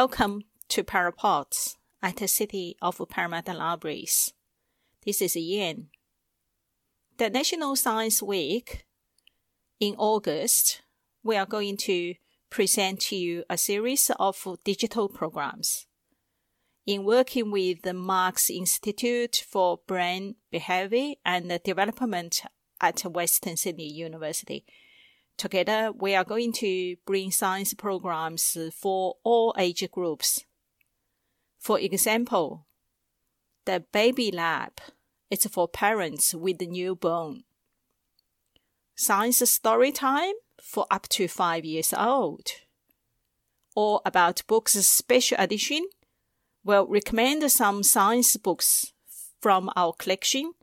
Welcome to Parapods at the City of Parramatta Libraries. This is Yan. The National Science Week in August, we are going to present to you a series of digital programs. In working with the MARCS Institute for Brain Behavior and Development at Western Sydney University, Together, we are going to bring science programs for all age groups. For example, the Baby Lab is for parents with newborn. Science Story Time for up to five years old. Or about books special edition, we'll recommend some science books from our collection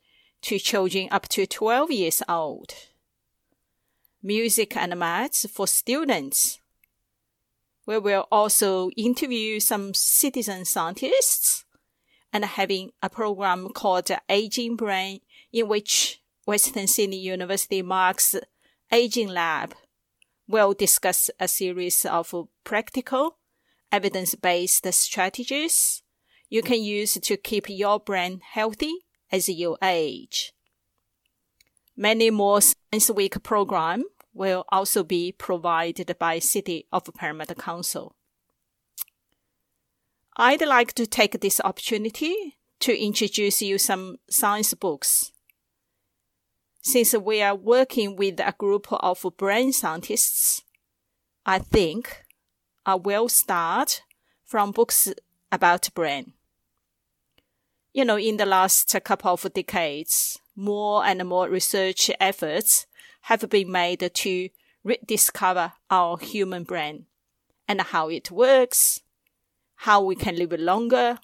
to children up to 12 years old music and maths for students. We will also interview some citizen scientists and having a program called Aging Brain in which Western Sydney University MARCS Aging Lab will discuss a series of practical, evidence-based strategies you can use to keep your brain healthy as you age. Many more Science Week program will also be provided by City of Parramatta Council. I'd like to take this opportunity to introduce you some science books. Since we are working with a group of brain scientists, I think I will start from books about brain. You know, in the last couple of decades, more and more research efforts have been made to rediscover our human brain and how it works, how we can live longer.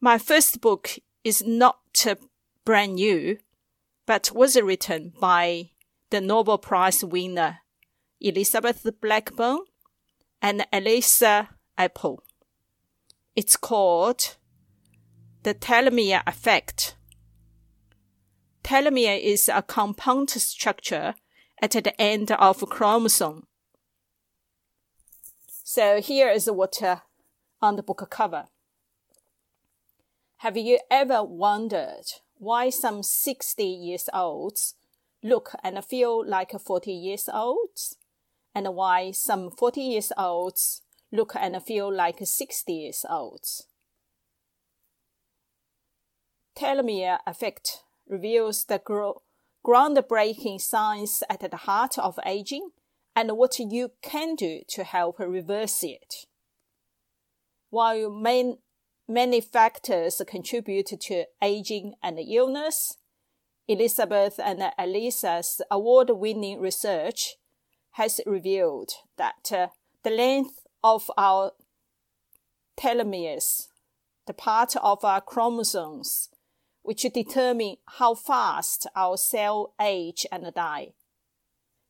My first book is not brand new, but was written by the Nobel Prize winner Elizabeth Blackburn and Elissa Epel. It's called The Telomere Effect telomere is a compound structure at the end of chromosome. So here is what uh, on the book cover. Have you ever wondered why some 60 years olds look and feel like 40 years olds? And why some 40 years olds look and feel like 60 years olds? Telomere effect reveals the groundbreaking science at the heart of aging and what you can do to help reverse it. While main, many factors contribute to aging and illness, Elizabeth and Elissa's award winning research has revealed that uh, the length of our telomeres, the part of our chromosomes which determine how fast our cell age and die,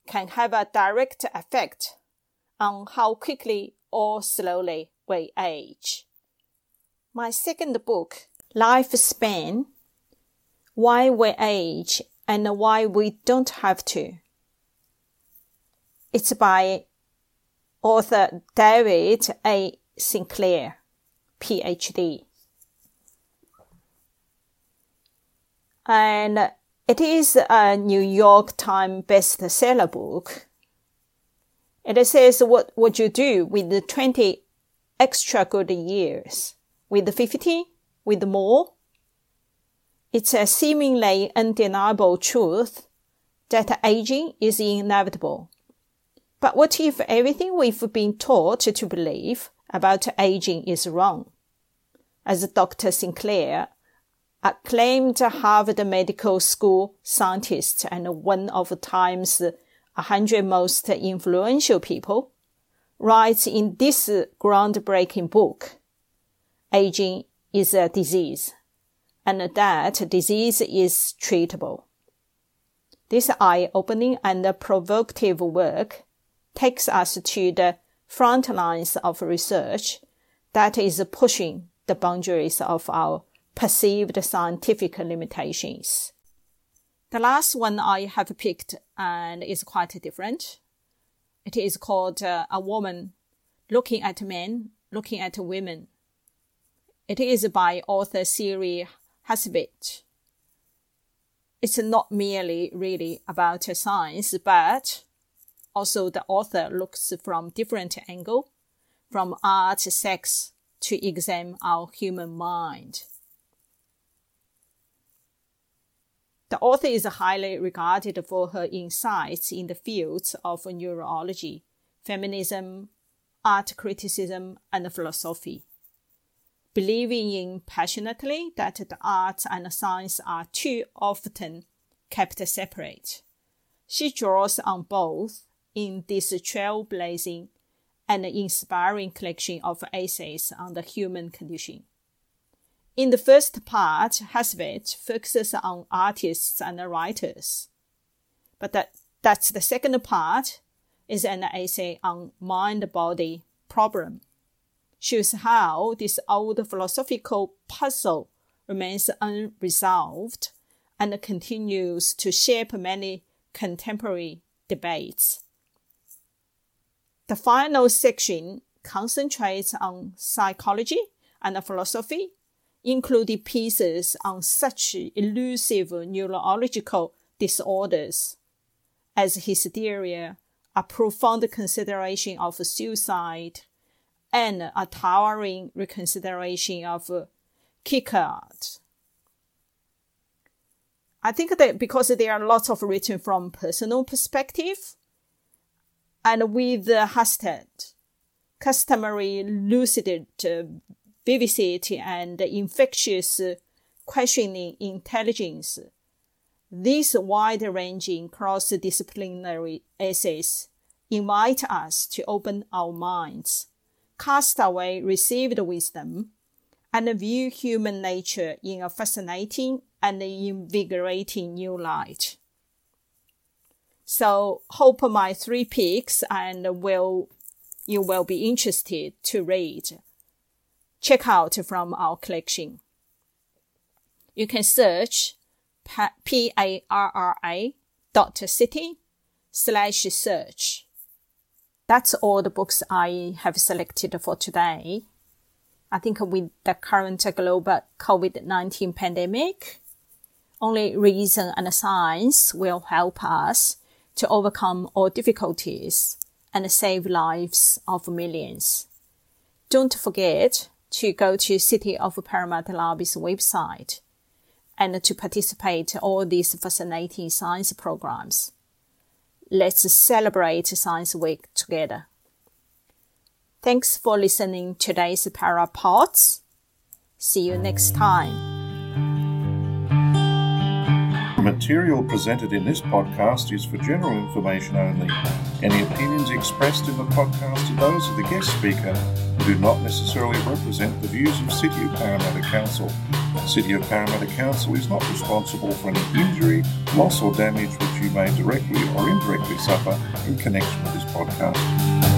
can have a direct effect on how quickly or slowly we age. My second book, Lifespan, Why We Age and Why We Don't Have to. It's by author David A. Sinclair, PhD. And it is a New York Times bestseller book. It says, what would you do with the 20 extra good years? With the 50? With more? It's a seemingly undeniable truth that aging is inevitable. But what if everything we've been taught to believe about aging is wrong? As Dr. Sinclair acclaimed Harvard Medical School scientist and one of Time's 100 most influential people, writes in this groundbreaking book, Aging is a disease, and that disease is treatable. This eye-opening and provocative work takes us to the front lines of research that is pushing the boundaries of our perceived scientific limitations. The last one I have picked and is quite different. It is called uh, A Woman Looking at Men, Looking at Women. It is by author Siri Hustvedt. It's not merely really about science, but also the author looks from different angle, from art, sex, to examine our human mind. The author is highly regarded for her insights in the fields of neurology, feminism, art criticism, and philosophy. Believing in passionately that the arts and science are too often kept separate. She draws on both in this trailblazing and inspiring collection of essays on the human condition. In the first part, Hustvedt focuses on artists and writers. But that, that's the second part is an essay on mind-body problem. Shows how this old philosophical puzzle remains unresolved and continues to shape many contemporary debates. The final section concentrates on psychology and philosophy including pieces on such elusive neurological disorders as hysteria, a profound consideration of suicide, and a towering reconsideration of Kierkegaard. I think that because there are lots of written from personal perspective, and with Hustvedt, customary lucid uh, vivacity and infectious questioning intelligence. These wide-ranging cross-disciplinary essays invite us to open our minds, cast away received wisdom, and view human nature in a fascinating and invigorating new light. So hope my three picks and will you will be interested to read check out from our collection. You can search P-A-R-R-A dot city slash search. That's all the books I have selected for today. I think with the current global COVID-19 pandemic, only reason and science will help us to overcome all difficulties and save lives of millions. Don't forget to go to City of Parramatta Lobby's website and to participate in all these fascinating science programs. Let's celebrate Science Week together. Thanks for listening to today's Parapods. See you next time. Material presented in this podcast is for general information only. Any opinions expressed in the podcast are those of the guest speaker and do not necessarily represent the views of City of Parramatta Council. City of Parramatta Council is not responsible for any injury, loss or damage which you may directly or indirectly suffer in connection with this podcast.